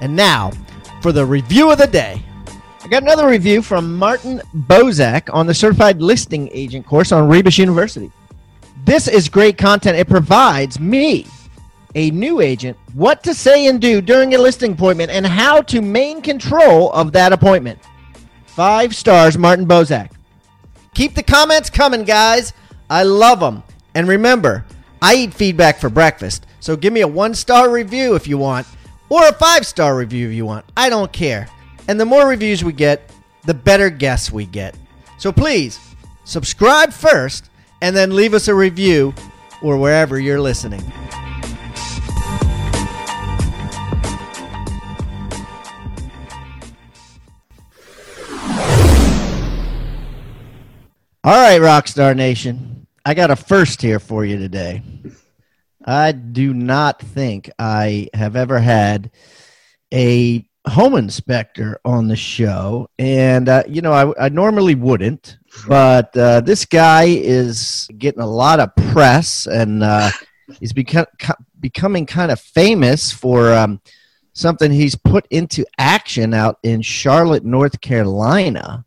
And now for the review of the day. I got another review from Martin Bozak on the Certified Listing Agent course on Rebus University. This is great content. It provides me, a new agent, what to say and do during a listing appointment and how to main control of that appointment. Five stars, Martin Bozak. Keep the comments coming, guys. I love them. And remember, I eat feedback for breakfast. So give me a one star review if you want or a five star review if you want. I don't care. And the more reviews we get, the better guests we get. So please subscribe first and then leave us a review or wherever you're listening. All right, Rockstar Nation. I got a first here for you today. I do not think I have ever had a home inspector on the show. And, uh, you know, I, I, normally wouldn't, but uh, this guy is getting a lot of press and uh, he's becoming kind of famous for um, something he's put into action out in Charlotte, North Carolina.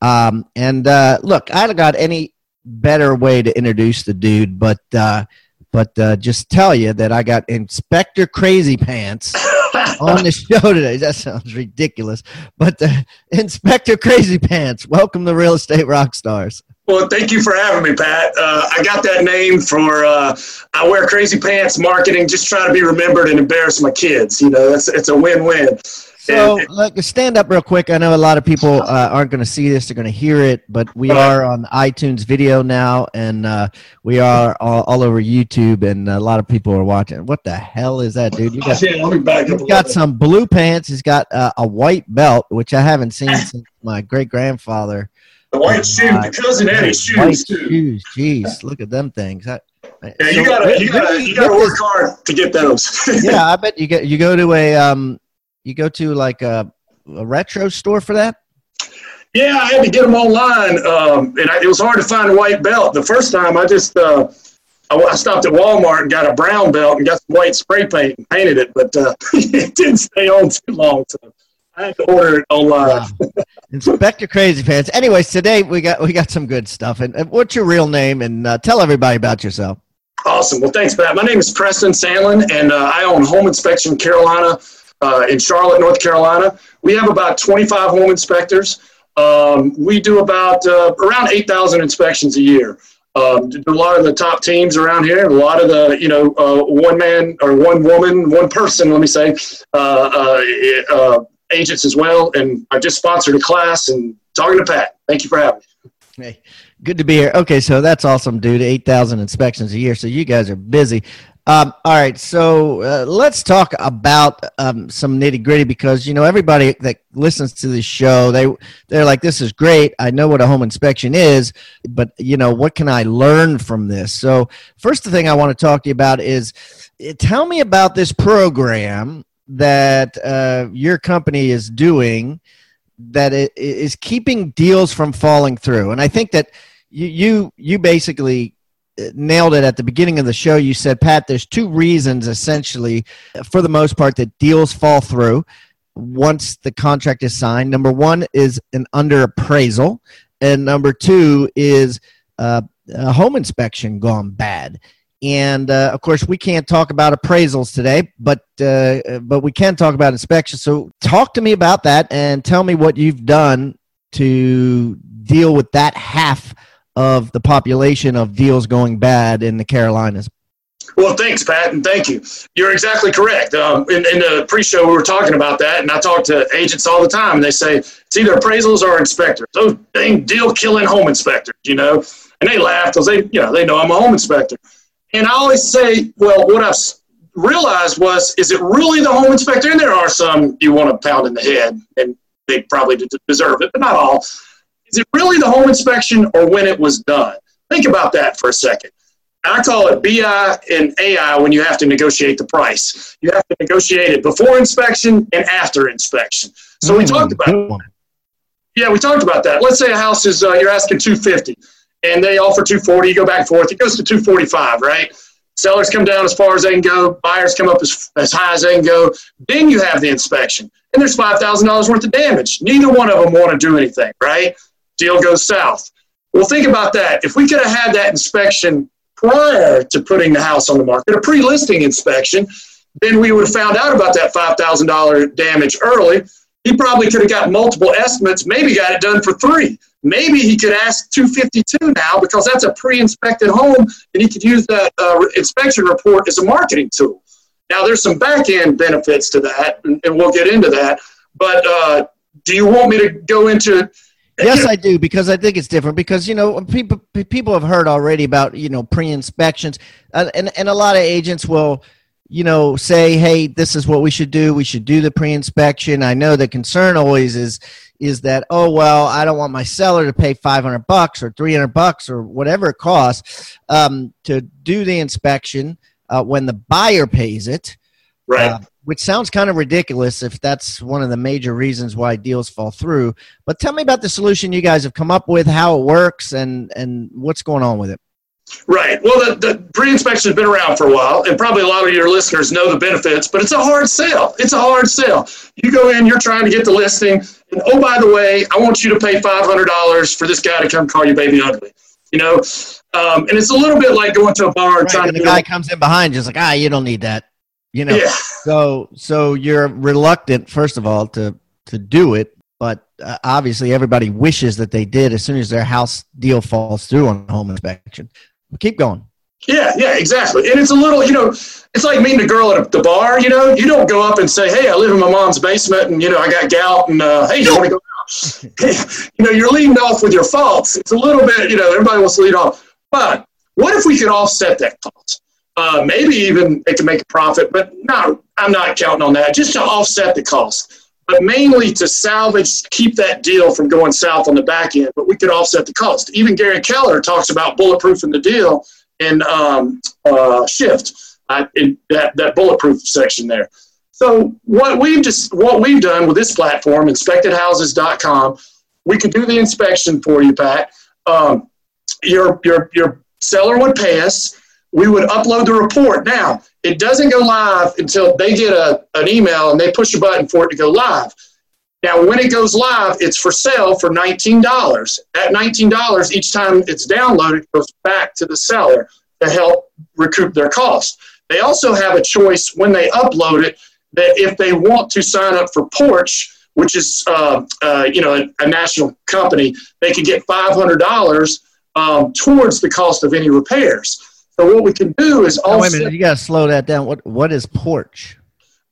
Um, and uh, look, I don't got any better way to introduce the dude, but uh, but uh, just tell you that I got Inspector Crazy Pants on the show today. That sounds ridiculous, but uh, Inspector Crazy Pants, welcome to Real Estate Rockstars. Well, thank you for having me, Pat. Uh, I got that name for uh, I wear crazy pants marketing, just try to be remembered and embarrass my kids. You know, it's it's a win-win. So, like, stand up real quick. I know a lot of people uh, aren't going to see this; they're going to hear it. But we are on iTunes video now, and uh, we are all, all, over YouTube, and a lot of people are watching. What the hell is that, dude? You got, yeah, let me back got some blue pants. He's got uh, a white belt, which I haven't seen since my great grandfather. The white shoes, the cousin Eddie's shoes white too. Shoes, jeez, look at them things. I, yeah, you so gotta, you gotta, you gotta work hard to get those. yeah, I bet you get you go to a um you go to like a, a retro store for that? Yeah, I had to get them online, um, and I, it was hard to find a white belt. The first time, I just uh, I, I, stopped at Walmart and got a brown belt and got some white spray paint and painted it, but uh, it didn't stay on too long. So I had to order it online. Wow. Inspector Crazy Pants. Anyways, today we got we got some good stuff. And, and what's your real name? And uh, tell everybody about yourself. Awesome. Well, thanks, Pat. My name is Preston Sandlin, and uh, I own Home Inspection Carolina uh, in Charlotte, North Carolina. We have about 25 home inspectors. Um, we do about uh, around 8,000 inspections a year. Um, a lot of the top teams around here, a lot of the, you know, uh, one man or one woman, one person, let me say, uh, uh, uh, agents as well. And I just sponsored a class and talking to Pat. Thank you for having me. Hey, good to be here. Okay, so that's awesome, dude. 8,000 inspections a year. So you guys are busy. Um, all right, so uh, let's talk about um, some nitty gritty because you know everybody that listens to the show they they're like, "This is great. I know what a home inspection is, but you know what can I learn from this?" So first, the thing I want to talk to you about is eh, tell me about this program that uh, your company is doing that is keeping deals from falling through, and I think that you you, you basically nailed it at the beginning of the show. You said, Pat, there's two reasons essentially, for the most part, that deals fall through once the contract is signed. Number one is an under appraisal, and number two is uh, a home inspection gone bad. And uh, of course, we can't talk about appraisals today, but uh, but we can talk about inspections. So, talk to me about that and tell me what you've done to deal with that half of the population of deals going bad in the Carolinas. Well, thanks, Pat, and thank you. You're exactly correct. Um, in, in, the pre-show, we were talking about that, and I talk to agents all the time, and they say it's either appraisals or inspectors. Those dang deal-killing home inspectors, you know. And they laugh because they, you know, they know I'm a home inspector. And I always say, well, what I've realized was, is it really the home inspector? And there are some you want to pound in the head, and they probably deserve it, but not all. Is it really the home inspection or when it was done? Think about that for a second. I call it BI and AI when you have to negotiate the price. You have to negotiate it before inspection and after inspection. So we talked about yeah, we talked about that. Let's say a house is uh, you're asking 250 and they offer 240, you go back and forth, it goes to 245, right? Sellers come down as far as they can go, buyers come up as, as high as they can go. Then you have the inspection, and there's $5,000 worth of damage. Neither one of them want to do anything, right? Deal goes south. Well, think about that. If we could have had that inspection prior to putting the house on the market, a pre listing inspection, then we would have found out about that $5,000 damage early. He probably could have got multiple estimates, maybe got it done for three. Maybe he could ask 252 now because that's a pre-inspected home, and he could use that uh, inspection report as a marketing tool. Now, there's some back-end benefits to that, and, and we'll get into that. But uh, do you want me to go into? Yes, I do because I think it's different. Because you know, people people have heard already about you know pre-inspections, uh, and and a lot of agents will you know say, hey, this is what we should do. We should do the pre-inspection. I know the concern always is is that oh well i don't want my seller to pay 500 bucks or 300 bucks or whatever it costs um, to do the inspection uh, when the buyer pays it right uh, which sounds kind of ridiculous if that's one of the major reasons why deals fall through but tell me about the solution you guys have come up with how it works and and what's going on with it Right. Well, the, the pre-inspection has been around for a while, and probably a lot of your listeners know the benefits, but it's a hard sell. It's a hard sell. You go in, you're trying to get the listing, and oh, by the way, I want you to pay $500 for this guy to come call you baby ugly. You know, um, and it's a little bit like going to a bar and right, trying and to. The guy comes in behind, just like ah, you don't need that. You know. Yeah. So, so you're reluctant, first of all, to to do it, but uh, obviously everybody wishes that they did as soon as their house deal falls through on home inspection. Keep going. Yeah, yeah, exactly. And it's a little, you know, it's like meeting a girl at the bar. You know, you don't go up and say, "Hey, I live in my mom's basement, and you know, I got gout, and uh, hey, you want to go out?" you know, you're leading off with your faults. It's a little bit, you know, everybody wants to lead off. But what if we could offset that cost? Uh, maybe even they can make a profit, but no, I'm not counting on that. Just to offset the cost, but mainly to salvage, keep that deal from going south on the back end. But we could offset the cost. Even Gary Keller talks about bulletproofing the deal in um, uh, shift uh, in that, that bulletproof section there. So what we've just what we've done with this platform, inspectedhouses.com, we can do the inspection for you, Pat. Um, your your your seller would pay us. We would upload the report. Now it doesn't go live until they get a, an email and they push a button for it to go live. Now, when it goes live, it's for sale for $19. At $19, each time it's downloaded, it goes back to the seller to help recoup their costs. They also have a choice when they upload it that if they want to sign up for Porch, which is uh, uh, you know a, a, national company, they can get $500 um, towards the cost of any repairs. So what we can do is also. Wait a minute, you got to slow that down. What what is Porch?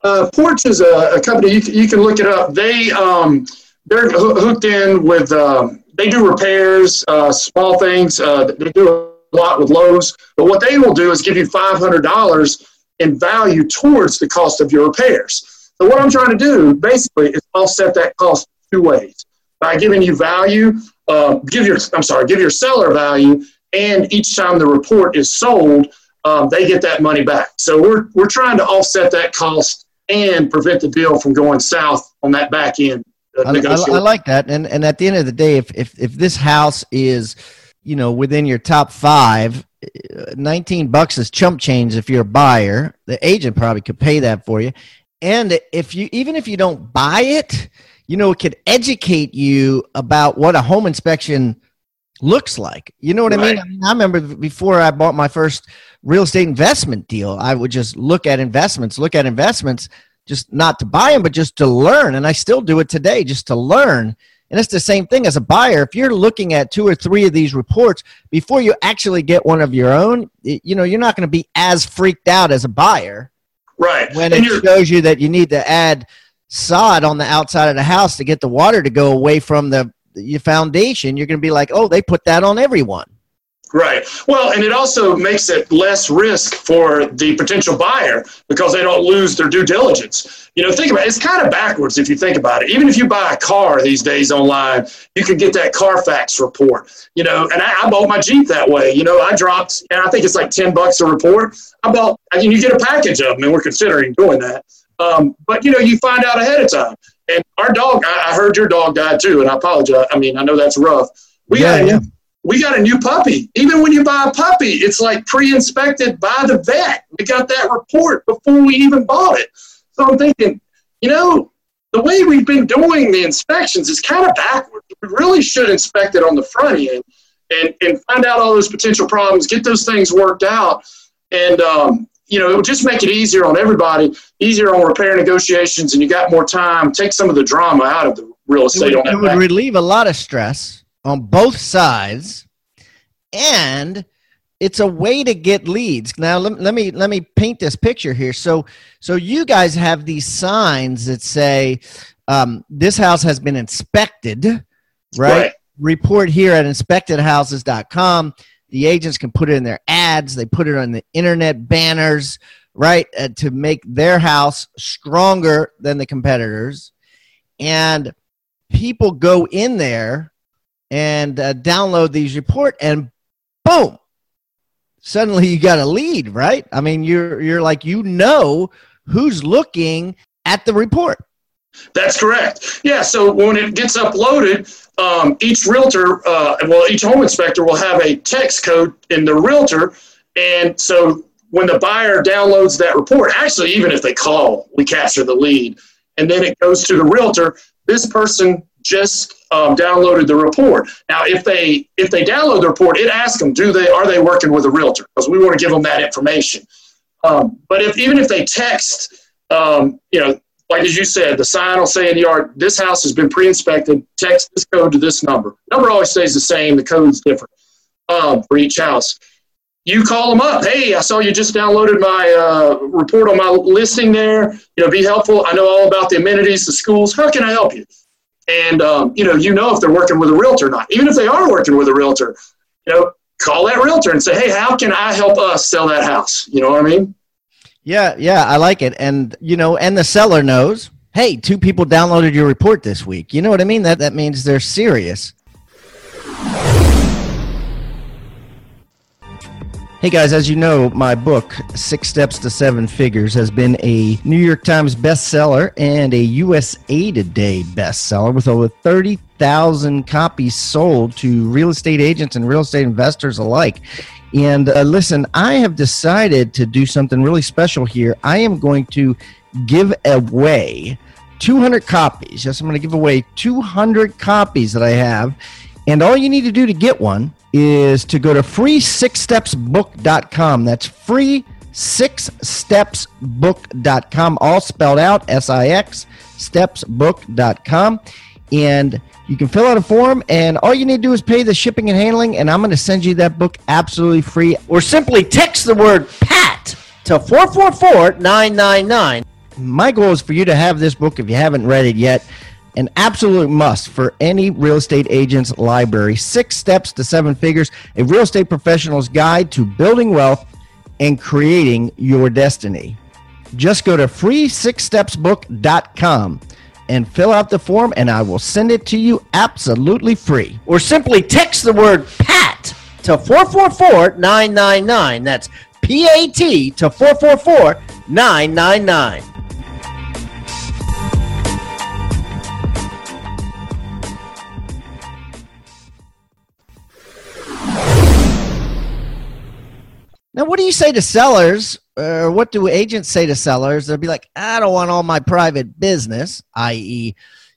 Uh, Porch is a, a company you, you, can look it up. They um, they're hooked in with um, they do repairs, uh, small things. Uh, they do a lot with Lowe's, but what they will do is give you five hundred dollars in value towards the cost of your repairs. So what I'm trying to do basically is offset that cost two ways by giving you value. Uh, give your I'm sorry, give your seller value, and each time the report is sold, um, they get that money back. So we're we're trying to offset that cost and prevent the deal from going south on that back end. Uh, I, I, I, like that, and and at the end of the day, if if if this house is, you know, within your top five, uh, 19 bucks is chump change if you're a buyer. The agent probably could pay that for you, and if you even if you don't buy it, you know, it could educate you about what a home inspection looks like. You know what right. I mean? I mean? I remember before I bought my first real estate investment deal, I would just look at investments, look at investments, just not to buy them, but just to learn. And I still do it today, just to learn. And it's the same thing as a buyer. If you're looking at two or three of these reports before you actually get one of your own, you know, you're not going to be as freaked out as a buyer. Right. When and it shows you that you need to add sod on the outside of the house to get the water to go away from the your foundation, you're going to be like, oh, they put that on everyone. Right. Well, and it also makes it less risk for the potential buyer because they don't lose their due diligence. You know, think about it. It's kind of backwards if you think about it. Even if you buy a car these days online, you can get that Carfax report. You know, and I, I bought my Jeep that way. You know, I dropped, and I think it's like 10 bucks a report. I bought, and you get a package of them, and we're considering doing that. Um, but, you know, you find out ahead of time. And our dog, I, I heard your dog died too, and I apologize. I mean, I know that's rough. We Yeah, got yeah. we got a new puppy. Even when you buy a puppy, it's like pre-inspected by the vet. We got that report before we even bought it. So I'm thinking, you know, the way we've been doing the inspections is kind of backwards. We really should inspect it on the front end and, and find out all those potential problems, get those things worked out. And, um, you know, it would just make it easier on everybody, easier on repair negotiations, and you got more time, take some of the drama out of the real It estate would, on it would relieve a lot of stress on both sides, and it's a way to get leads. Now, let, let me let me paint this picture here. So, so you guys have these signs that say um, this house has been inspected, right? Right. Report here at inspectedhouses.com. The agents can put it in their ads. They put it on the internet banners, right, uh, to make their house stronger than the competitors. And people go in there and uh, download these report and boom suddenly you got a lead right i mean you're you're like you know who's looking at the report That's correct. Yeah. So when it gets uploaded, um, each realtor, uh, well, each home inspector will have a text code in the realtor, and so when the buyer downloads that report, actually, even if they call, we capture the lead, and then it goes to the realtor. This person just um, downloaded the report. Now, if they if they download the report, it asks them, do they are they working with a realtor? Because we want to give them that information. Um, but if even if they text, um, you know, like as you said, the sign will say in the yard, this house has been pre-inspected. Text this code to this number. Number always stays the same. The code's different um, for each house. You call them up. Hey, I saw you just downloaded my uh, report on my listing there. You know, be helpful. I know all about the amenities, the schools. How can I help you? And um, you know, you know if they're working with a realtor or not. Even if they are working with a realtor, you know, call that realtor and say, hey, how can I help us sell that house? You know what I mean? Yeah yeah i like it. And you know and the seller knows hey two people downloaded your report this week. You know what i mean? That that means they're serious. Hey guys, as you know, my book, Six Steps to Seven Figures, has been a New York Times bestseller and a USA Today bestseller with over 30,000 copies sold to real estate agents and real estate investors alike. And uh, listen, I have decided to do something really special here. I am going to give away 200 copies. Yes, I'm going to give away 200 copies that I have. And all you need to do to get one is to go to free6stepsbook.com. That's free six stepsbook.com, all spelled out S I X stepsbook.com. And you can fill out a form, and all you need to do is pay the shipping and handling, and I'm going to send you that book absolutely free. Or simply text the word PAT to 444 999. My goal is for you to have this book if you haven't read it yet an absolute must for any real estate agent's library. Six steps to seven figures, a real estate professional's guide to building wealth and creating your destiny. Just go to free6stepsbook.com and fill out the form, and I will send it to you absolutely free. Or simply text the word PAT to 444 999. That's P A T to 444 999. Now, what do you say to sellers, or what do agents say to sellers? They'll be like, I don't want all my private business, i.e.,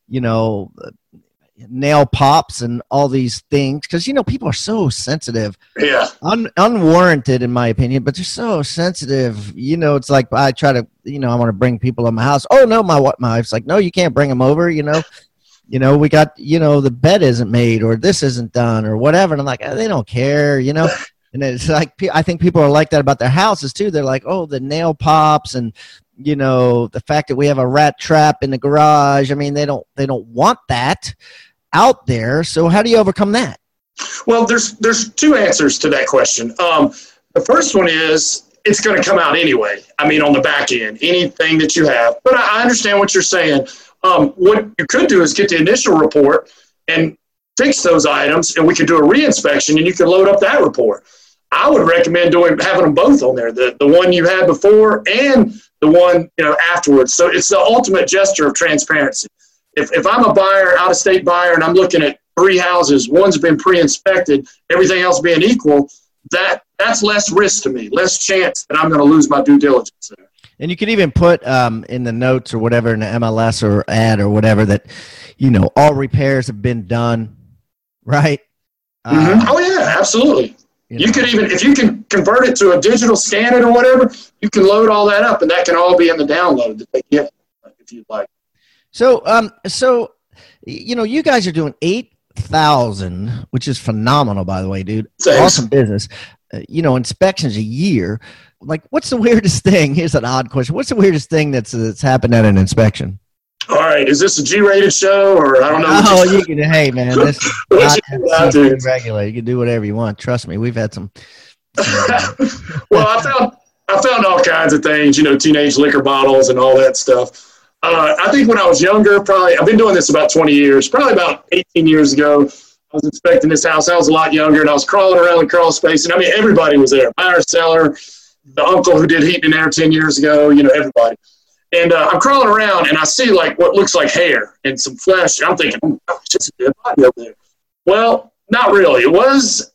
you know, nail pops and all these things, because you know people are so sensitive, Yeah. un- unwarranted in my opinion, but they're so sensitive. You know, it's like I try to, you know, I want to bring people to my house. Oh no, my? My wife's like, no, you can't bring them over. You know, you know, we got, you know, the bed isn't made or this isn't done or whatever. And I'm like, "Oh, they don't care, you know. And it's like I think people are like that about their houses too. They're like, oh, the nail pops and you know the fact that we have a rat trap in the garage. I mean, they don't they don't want that out there. So how do you overcome that? Well, there's there's two answers to that question. Um, the first one is it's going to come out anyway. I mean, on the back end, anything that you have. But I, understand what you're saying. Um, what you could do is get the initial report and fix those items, and we could do a reinspection, and you can load up that report. I would recommend doing having them both on there, the the one you had before and the one you know afterwards. So it's the ultimate gesture of transparency. If if I'm a buyer, out of state buyer, and I'm looking at three houses, one's been pre-inspected, everything else being equal, that that's less risk to me, less chance that I'm going to lose my due diligence there. And you can even put um, in the notes or whatever in the MLS or ad or whatever that, you know, all repairs have been done, right? Mm-hmm. Uh, oh yeah, absolutely. You, know. you, could even, if you can convert it to a digital scan it or whatever, you can load all that up, and that can all be in the download that they get if you'd like. So, um, so you know, you guys are doing eight thousand, which is phenomenal, by the way, dude. Thanks. Awesome business. Uh, you know, inspections a year. Like, what's the weirdest thing? Here's an odd question. What's the weirdest thing that's that's happened at an inspection? All right, is this a G-rated show or I don't know? Oh, you can. Hey, man, this is not regular. You can do whatever you want. Trust me, we've had some. well, I found I found all kinds of things. You know, teenage liquor bottles and all that stuff. Uh, I think when I was younger, probably I've been doing this about 20 years. Probably about 18 years ago, I was inspecting this house. I was a lot younger, and I was crawling around the crawl space, and I mean everybody was there. Buyer, seller, the uncle who did heating and air 10 years ago. You know, everybody. And uh, I'm crawling around, and I see like what looks like hair and some flesh. I'm thinking, oh, gosh, it's a dead body over there. Well, not really. It was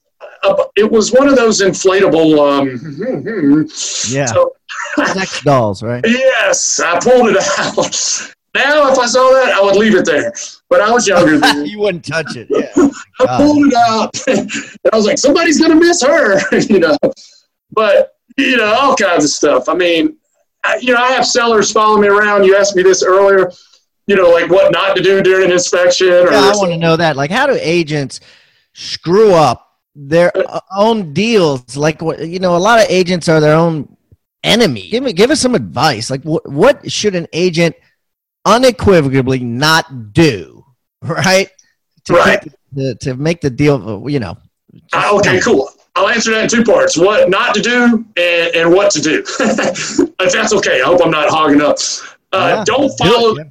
it was one of those inflatable. Um, yeah. So, Sex dolls, right? Yes, I pulled it out. Now, if I saw that, I would leave it there. But I was younger. Than you wouldn't touch it. Yeah. I pulled it out. I was like, somebody's gonna miss her, you know. But you know, all kinds of stuff. I mean, you know, I have sellers following me around. You asked me this earlier. You know, like what not to do during an inspection. Or yeah, I want to know that. Like, how do agents screw up their own deals. Like what you know, a lot of agents are their own enemy. Give me, give us some advice. Like what what should an agent unequivocally not do? Right. To right. to, to make the deal. You know. Uh, okay. Cool. I'll answer that in two parts: what not to do and, and what to do. if that's okay, I hope I'm not hogging up. Uh, yeah, don't follow. yeah.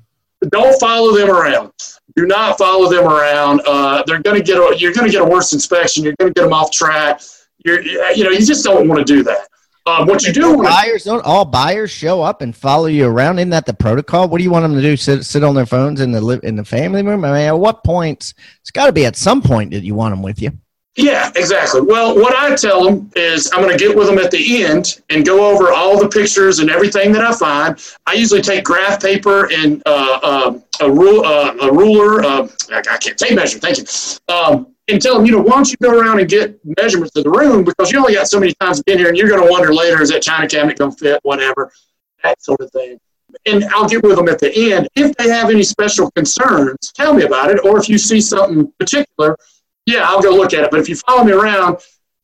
Don't follow them around do not follow them around. Uh, they're going to get a, you're going to get a worse inspection. You're going to get them off track. You're, you know, you just don't want to do that. Um, what you do buyers don't all buyers show up and follow you around. Isn't that the protocol? What do you want them to do? Sit sit on their phones in the in the family room? I mean, at what points? It's got to be at some point that you want them with you. Yeah, exactly. Well, what I tell them is I'm going to get with them at the end and go over all the pictures and everything that I find. I usually take graph paper and uh, uh, a, ru- uh, a ruler. Uh, I can't tape measure. Thank you. Um, and tell them, you know, why don't you go around and get measurements of the room because you only got so many times get here, and you're going to wonder later is that china cabinet going to fit, whatever, that sort of thing. And I'll get with them at the end. If they have any special concerns, tell me about it. Or if you see something particular yeah, I'll go look at it. But if you follow me around,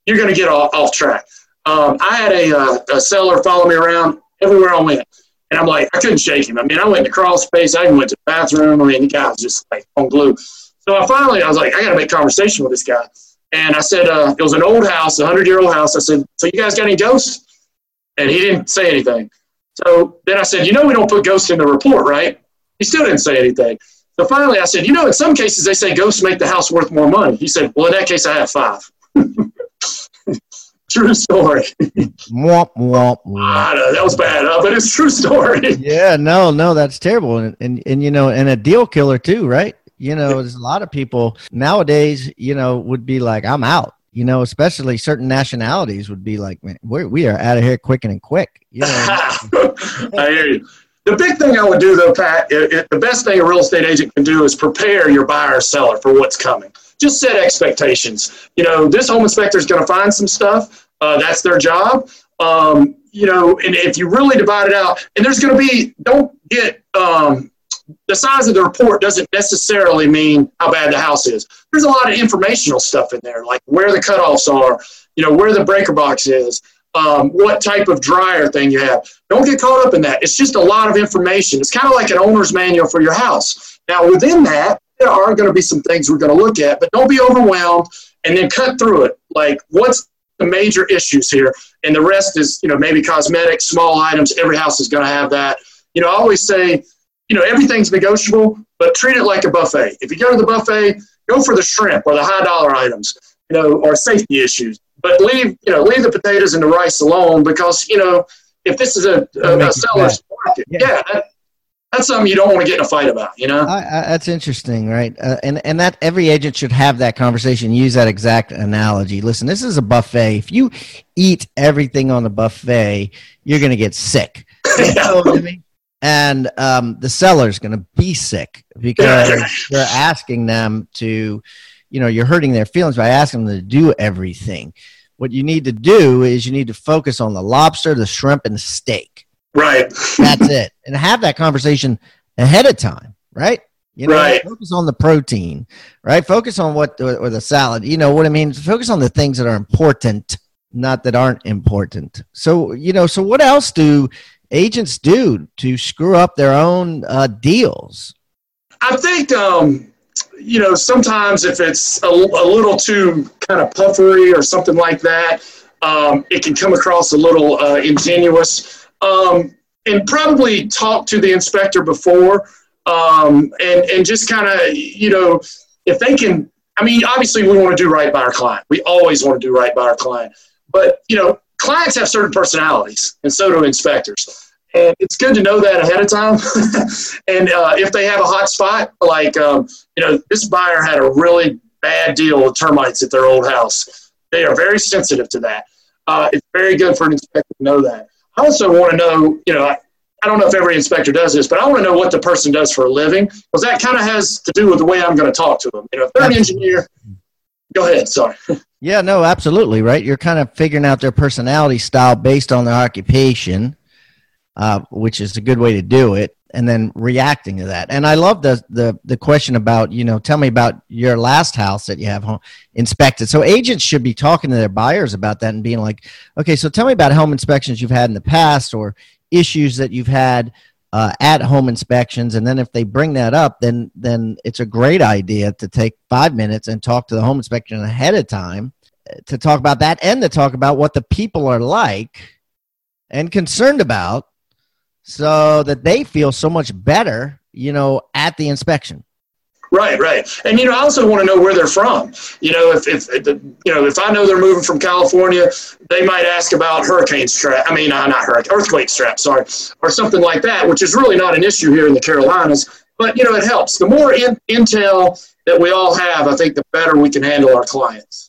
you're going to get off, off track. Um, I had a, uh, a seller follow me around everywhere I went. And I'm like, I couldn't shake him. I mean, I went to crawl space. I even went to the bathroom. I mean, the guy was just like on glue. So I finally, I was like, I got to make conversation with this guy. And I said, uh, it was an old house, a hundred year old house. I said, so you guys got any ghosts? And he didn't say anything. So then I said, you know, we don't put ghosts in the report, right? He still didn't say anything. So finally, I said, you know, in some cases they say ghosts make the house worth more money. He said, well, in that case, I have five. true story. womp, womp, womp. That was bad, huh? but it's true story. yeah, no, no, that's terrible. And, and, and, you know, and a deal killer too, right? You know, there's a lot of people nowadays, you know, would be like, I'm out. You know, especially certain nationalities would be like, man, we're, we are out of here quick and quick. You know, I hear you. The big thing I would do, though, Pat, it, it, the best thing a real estate agent can do is prepare your buyer or seller for what's coming. Just set expectations. You know, this home inspector is going to find some stuff. Uh, that's their job. Um, you know, and if you really divide it out, and there's going to be, don't get um, the size of the report doesn't necessarily mean how bad the house is. There's a lot of informational stuff in there, like where the cutoffs are, you know, where the breaker box is, um, what type of dryer thing you have. Don't get caught up in that. It's just a lot of information. It's kind of like an owner's manual for your house. Now, within that, there are going to be some things we're going to look at, but don't be overwhelmed and then cut through it. Like, what's the major issues here? And the rest is, you know, maybe cosmetics, small items. Every house is going to have that. You know, I always say, you know, everything's negotiable, but treat it like a buffet. If you go to the buffet, go for the shrimp or the high dollar items, you know, or safety issues. But leave, you know, leave the potatoes and the rice alone because, you know, if this is a, a, a seller's market, yeah, yeah that, that's something you don't want to get in a fight about, you know. I, I, that's interesting, right? Uh, and and that every agent should have that conversation. Use that exact analogy. Listen, this is a buffet. If you eat everything on the buffet, you're going to get sick. You know I mean? And um, the seller's going to be sick because you're asking them to, you know, you're hurting their feelings by asking them to do everything. What you need to do is you need to focus on the lobster, the shrimp, and the steak Right. That's it. And have that conversation ahead of time, right? You know, right. focus on the protein, right? Focus on what or the salad. You know what I mean? Focus on the things that are important, not that aren't important. So, you know, so what else do agents do to screw up their own uh, deals? I think um, you know, sometimes if it's a, a little too kind of puffery or something like that, um, it can come across a little uh, ingenuous um, and probably talk to the inspector before um, and, and just kind of, you know, if they can, I mean, obviously we want to do right by our client. We always want to do right by our client. But, you know, clients have certain personalities, and so do inspectors. And it's good to know that ahead of time. and uh, if they have a hot spot, like, um, you know, this buyer had a really bad deal with termites at their old house, they are very sensitive to that. Uh, it's very good for an inspector to know that. I also want to know, you know, I, I don't know if every inspector does this, but I want to know what the person does for a living because that kind of has to do with the way I'm going to talk to them. You know, if they're an engineer, go ahead. Sorry. yeah, no, absolutely. Right. You're kind of figuring out their personality style based on their occupation, uh, which is a good way to do it and then reacting to that. And I love the the the question about you know tell me about your last house that you have home inspected. So agents should be talking to their buyers about that and being like, okay, so tell me about home inspections you've had in the past or issues that you've had uh, at home inspections. And then if they bring that up, then then it's a great idea to take five minutes and talk to the home inspection ahead of time uh, to talk about that and to talk about what the people are like and concerned about so that they feel so much better, you know, at the inspection. Right, right, and you know, I also want to know where they're from. You know, if if, you know if I know they're moving from California, they might ask about hurricane strap. I mean, uh, not hurricane, earthquake strap. Sorry, or something like that, which is really not an issue here in the Carolinas. But you know, it helps. The more in, intel that we all have, I think, the better we can handle our clients.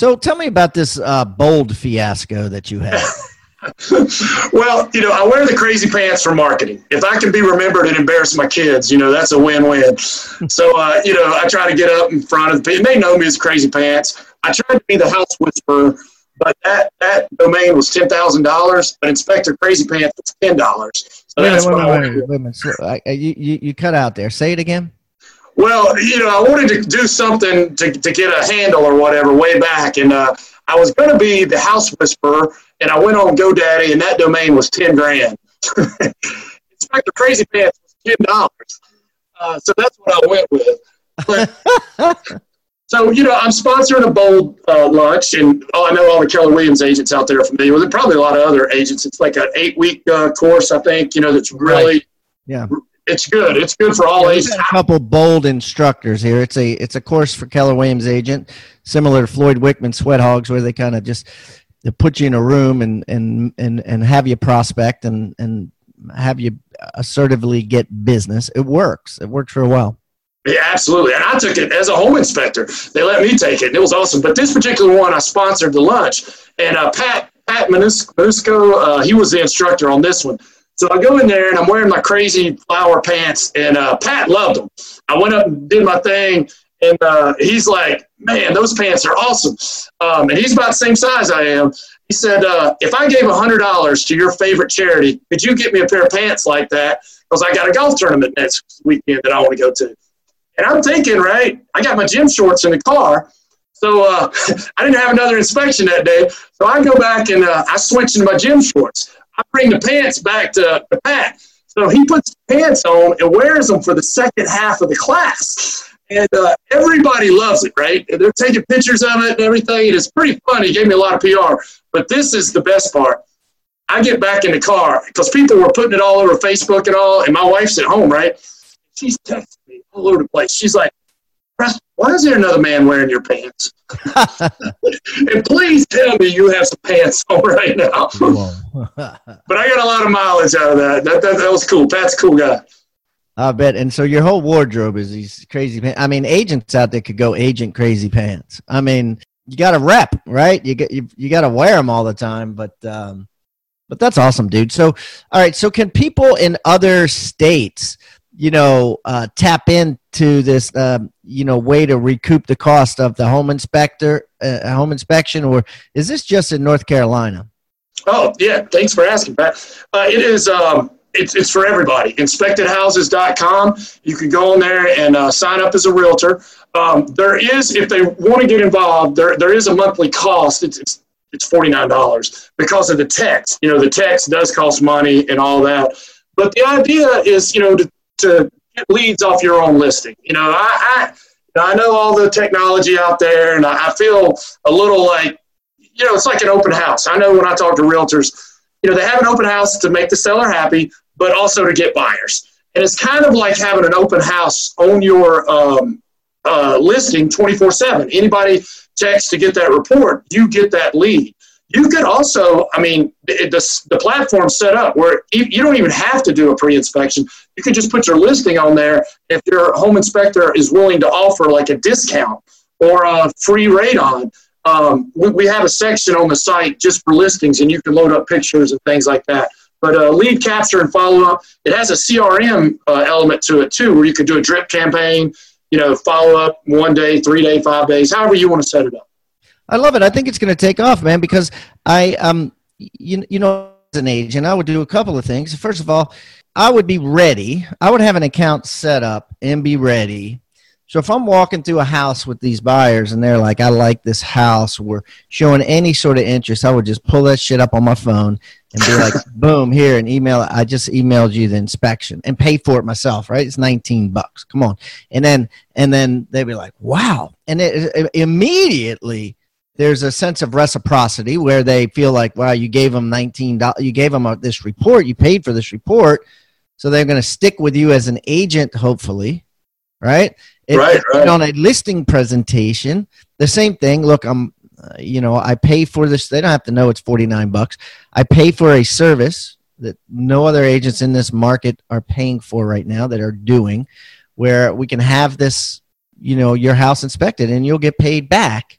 So tell me about this uh, bold fiasco that you had. well, you know, I wear the crazy pants for marketing. If I can be remembered and embarrass my kids, you know, that's a win-win. so, uh, you know, I try to get up in front of the people. They know me as Crazy Pants. I tried to be the house whisperer, but that, that domain was ten thousand dollars. But Inspector Crazy Pants was ten dollars. So wait, that's wait, what wait, I wait, wait, wait, I, you, you you cut out there. Say it again. Well, you know, I wanted to do something to, to get a handle or whatever way back, and uh, I was going to be the house whisperer, and I went on GoDaddy, and that domain was ten grand. Inspector Crazy Pants was ten dollars, uh, so that's what I went with. But, So, you know, I'm sponsoring a bold uh, lunch, and oh, I know all the Keller Williams agents out there are familiar with it. Probably a lot of other agents. It's like an eight week uh, course, I think, you know, that's really, right. yeah, it's good. It's good for all yeah, ages. A couple bold instructors here. It's a it's a course for Keller Williams agent, similar to Floyd Wickman Sweat Hogs, where they kind of just they put you in a room and and and and have you prospect and and have you assertively get business. It works. It works for a while. Yeah, absolutely. And I took it as a home inspector. They let me take it, and it was awesome. But this particular one, I sponsored the lunch, and uh, Pat Pat Manusco, uh, he was the instructor on this one. So I go in there and I'm wearing my crazy flower pants, and uh, Pat loved them. I went up and did my thing, and uh, he's like, "Man, those pants are awesome." Um, and he's about the same size I am. He said, uh, "If I gave hundred dollars to your favorite charity, could you get me a pair of pants like that? Because I got a golf tournament next weekend that I want to go to." And I'm thinking, right, I got my gym shorts in the car. So uh, I didn't have another inspection that day. So I go back and uh, I switch into my gym shorts. I bring the pants back to, to Pat. So he puts the pants on and wears them for the second half of the class. And uh, everybody loves it, right? They're taking pictures of it and everything. And it's pretty funny. He gave me a lot of PR. But this is the best part. I get back in the car because people were putting it all over Facebook and all, and my wife's at home, right? She's texting me all over the place. She's like, why is there another man wearing your pants? and please tell me you have some pants on right now. but I got a lot of mileage out of that. That, that. that was cool. Pat's a cool guy. I bet. And so your whole wardrobe is these crazy pants. I mean, agents out there could go agent crazy pants. I mean, you got to rep, right? You get you, you got to wear them all the time. But um, but that's awesome, dude. So all right. So can people in other states you know, uh, tap into this, um, you know, way to recoup the cost of the home inspector, uh, home inspection, or is this just in North Carolina? Oh yeah, thanks for asking, Pat. Uh, it is. Um, it's, it's for everybody. Inspectedhouses.com. You can go on there and uh, sign up as a realtor. Um, there is, if they want to get involved, there there is a monthly cost. It's, it's it's forty nine dollars because of the text. You know, the text does cost money and all that. But the idea is, you know, to to get leads off your own listing. You know, I, I, I know all the technology out there, and I, I feel a little like, you know, it's like an open house. I know when I talk to realtors, you know, they have an open house to make the seller happy, but also to get buyers. And it's kind of like having an open house on your um, uh, listing 24 7. Anybody checks to get that report, you get that lead. You could also, I mean, the, the, platform's set up where you don't even have to do a pre inspection. You can just put your listing on there if your home inspector is willing to offer like a discount or a free radon. Um, we, we, have a section on the site just for listings, and you can load up pictures and things like that. But uh, lead capture and follow up, it has a CRM uh, element to it too, where you could do a drip campaign, you know, follow up one day, three day, five days, however you want to set it up. I love it. I think it's going to take off, man, because I, um, you, you know, as an agent, I would do a couple of things. First of all, I would be ready. I would have an account set up and be ready. So if I'm walking through a house with these buyers and they're like, I like this house, we're showing any sort of interest, I would just pull that shit up on my phone and be like, boom, here, and email. I just emailed you the inspection and pay for it myself, right? It's 19 bucks. Come on. And then, and then they'd be like, wow. And it, it, immediately there's a sense of reciprocity where they feel like, wow, you gave them $19, you gave them a, this report, you paid for this report. So they're going to stick with you as an agent, hopefully, right? If, right, right. On a listing presentation, the same thing. Look, I'm, uh, you know, I pay for this. They don't have to know it's 49 bucks. I pay for a service that no other agents in this market are paying for right now that are doing where we can have this, you know, your house inspected and you'll get paid back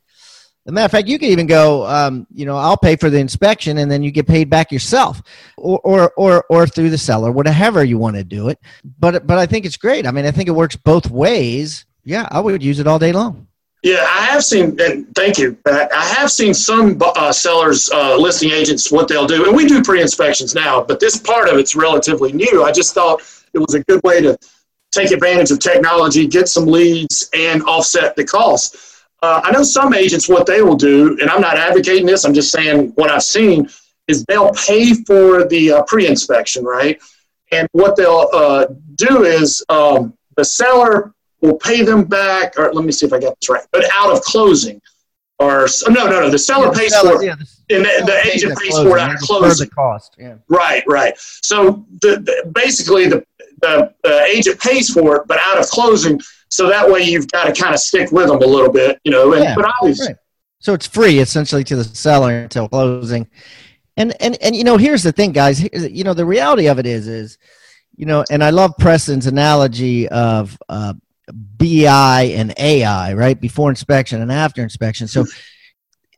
a matter of fact, you could even go, um, you know, I'll pay for the inspection and then you get paid back yourself or, or, or, or through the seller, whatever you want to do it. But, but I think it's great. I mean, I think it works both ways. Yeah, I would use it all day long. Yeah, I have seen, and thank you, I have seen some uh, sellers, uh, listing agents, what they'll do, and we do pre-inspections now, but this part of it's relatively new. I just thought it was a good way to take advantage of technology, get some leads, and offset the cost. Uh, I know some agents, what they will do, and I'm not advocating this, I'm just saying what I've seen, is they'll pay for the uh, pre inspection, right? And what they'll uh, do is um, the seller will pay them back, or let me see if I got this right, but out of closing. Or no, no, no. The seller Yeah, the pays seller- for it, yeah, the and the, the agent pays for it out of closing. The cost, yeah. Right, right. So the, the basically the, the the agent pays for it, but out of closing, so that way you've got to kind of stick with them a little bit, you know. And Yeah, but obviously, right. So it's free essentially to the seller until closing. And and and you know, here's the thing, guys. You know, the reality of it is is you know, and I love Preston's analogy of uh, BI and AI, right? Before inspection and after inspection. So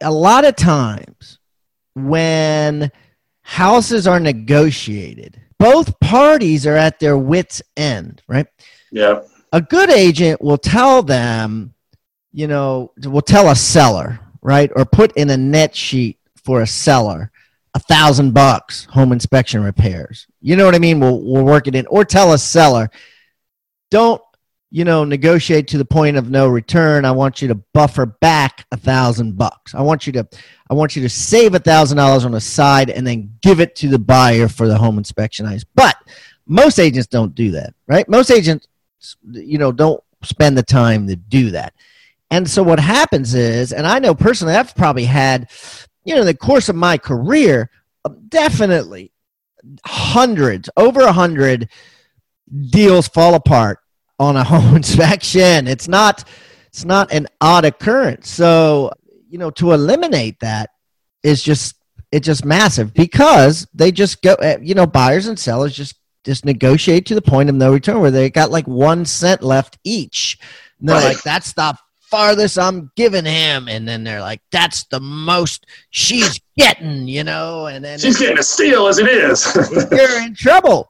a lot of times when houses are negotiated, both parties are at their wits' end, right? yeah, a good agent will tell them, you know, will tell a seller, right, or put in a net sheet for a seller a thousand bucks home inspection repairs. You know what I mean? We'll we'll work it in, or tell a seller, don't you know negotiate to the point of no return. I want you to buffer back a thousand bucks. I want you to I want you to save a thousand dollars on the side and then give it to the buyer for the home inspection ice. But most agents don't do that, right? Most agents you know don't spend the time to do that. And so what happens is and i know personally i've probably had you know in the course of my career um, definitely hundreds over a hundred deals fall apart on a home inspection. It's not it's not an odd occurrence. So you know to eliminate that is just it's just massive because they just go eh, you know buyers and sellers just just negotiate to the point of no return where they got like one cent left each. And they're Right. like, that's the farthest I'm giving him. And then they're like, that's the most she's getting, you know? And then she's getting a steal as it is. you're in trouble.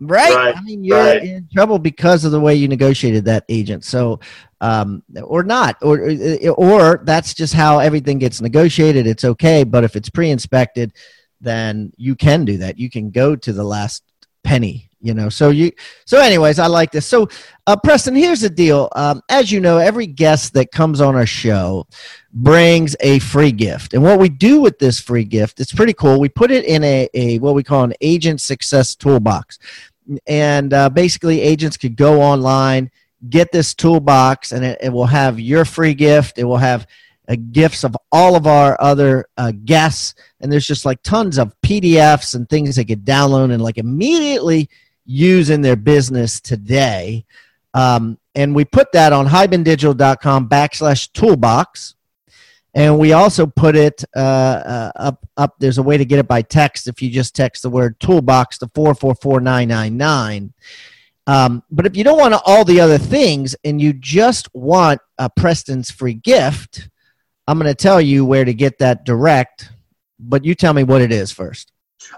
Right? Right, I mean, you're right. in trouble because of the way you negotiated that agent. So, um, or not, or or that's just how everything gets negotiated. It's okay, but if it's pre-inspected, then you can do that. You can go to the last penny. You know, so you. So, anyways, I like this. So, uh, Preston, here's the deal. Um, as you know, every guest that comes on our show brings a free gift. And what we do with this free gift, it's pretty cool. We put it in a, a what we call an agent success toolbox. And uh, basically, agents could go online, get this toolbox, and it, it will have your free gift. It will have uh, gifts of all of our other uh, guests. And there's just like tons of PDFs and things they could download and like immediately use in their business today. Um, and we put that on hibandigital.com backslash toolbox. And we also put it uh, uh, up. Up there's a way to get it by text if you just text the word toolbox to four four four nine nine nine. Um, but if you don't want all the other things and you just want a Preston's free gift, I'm going to tell you where to get that direct. But you tell me what it is first.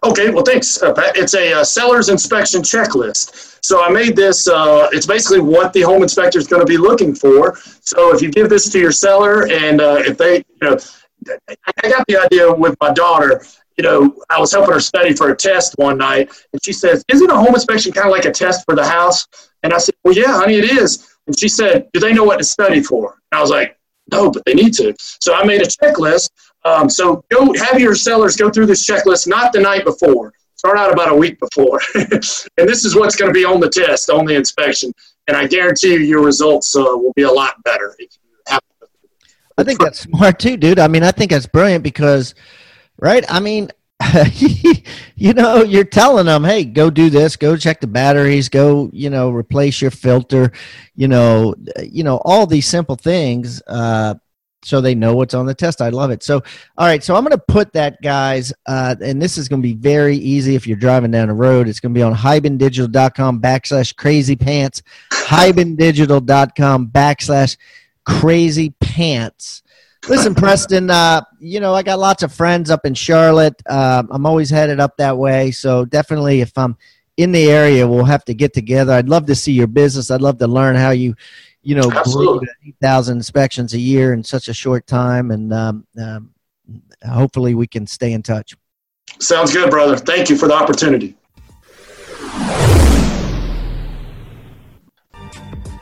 Okay, well, thanks, uh. It's a uh, seller's inspection checklist. So I made this. Uh, it's basically what the home inspector is going to be looking for. So if you give this to your seller, and uh, if they, you know, I I got the idea with my daughter. You know, I was helping her study for a test one night, and she says, "Isn't a home inspection kind of like a test for the house?" And I said, "Well, yeah, honey, it is." And she said, "Do they know what to study for?" And I was like, "No, but they need to." So I made a checklist um, so go have your sellers go through this checklist, not the night before. Start out about a week before. and this is what's going to be on the test, on the inspection. And I guarantee you your results uh, will be a lot better. I think that's smart too, dude. I mean, I think that's brilliant because, right? I mean, you know, you're telling them, hey, go do this, go check the batteries, go, you know, replace your filter, you know, you know, all these simple things. Uh, so they know what's on the test. I love it. So, all right. So I'm going to put that, guys, uh, and this is going to be very easy if you're driving down the road. It's going to be on hibandigital.com backslash crazy pants, hibandigital.com backslash crazy pants. Listen, Preston, uh, you know, I got lots of friends up in Charlotte. Uh, I'm always headed up that way. So definitely if I'm in the area, we'll have to get together. I'd love to see your business. I'd love to learn how you, you know, grew 8,000 inspections a year in such a short time. And um, um, hopefully we can stay in touch. Sounds good, brother. Thank you for the opportunity.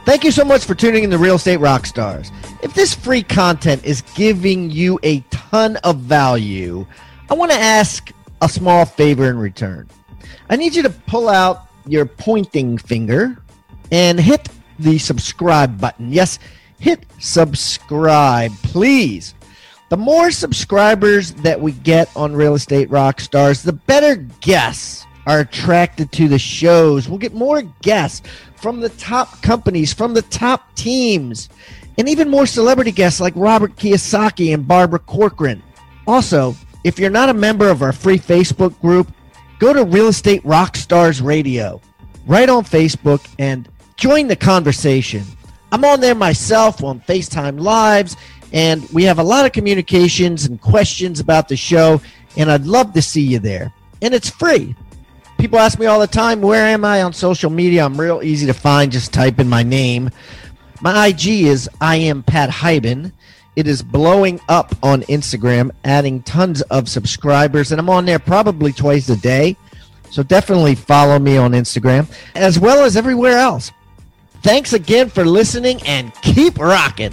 Thank you so much for tuning in to Real Estate Rockstars. If this free content is giving you a ton of value, I want to ask a small favor in return. I need you to pull out your pointing finger and hit the subscribe button. Yes, hit subscribe, please. The more subscribers that we get on Real Estate Rockstars, the better guests are attracted to the shows. We'll get more guests from the top companies, from the top teams, and even more celebrity guests like Robert Kiyosaki and Barbara Corcoran. Also, if you're not a member of our free Facebook group, go to Real Estate Rockstars Radio right on Facebook and join the conversation. I'm on there myself on FaceTime Lives, and we have a lot of communications and questions about the show, and I'd love to see you there. And it's free. People ask me all the time, where am I on social media? I'm real easy to find. Just type in my name. My IG is I am Pat Hiban. It is blowing up on Instagram, adding tons of subscribers, and I'm on there probably twice a day. So definitely follow me on Instagram as well as everywhere else. Thanks again for listening and keep rocking.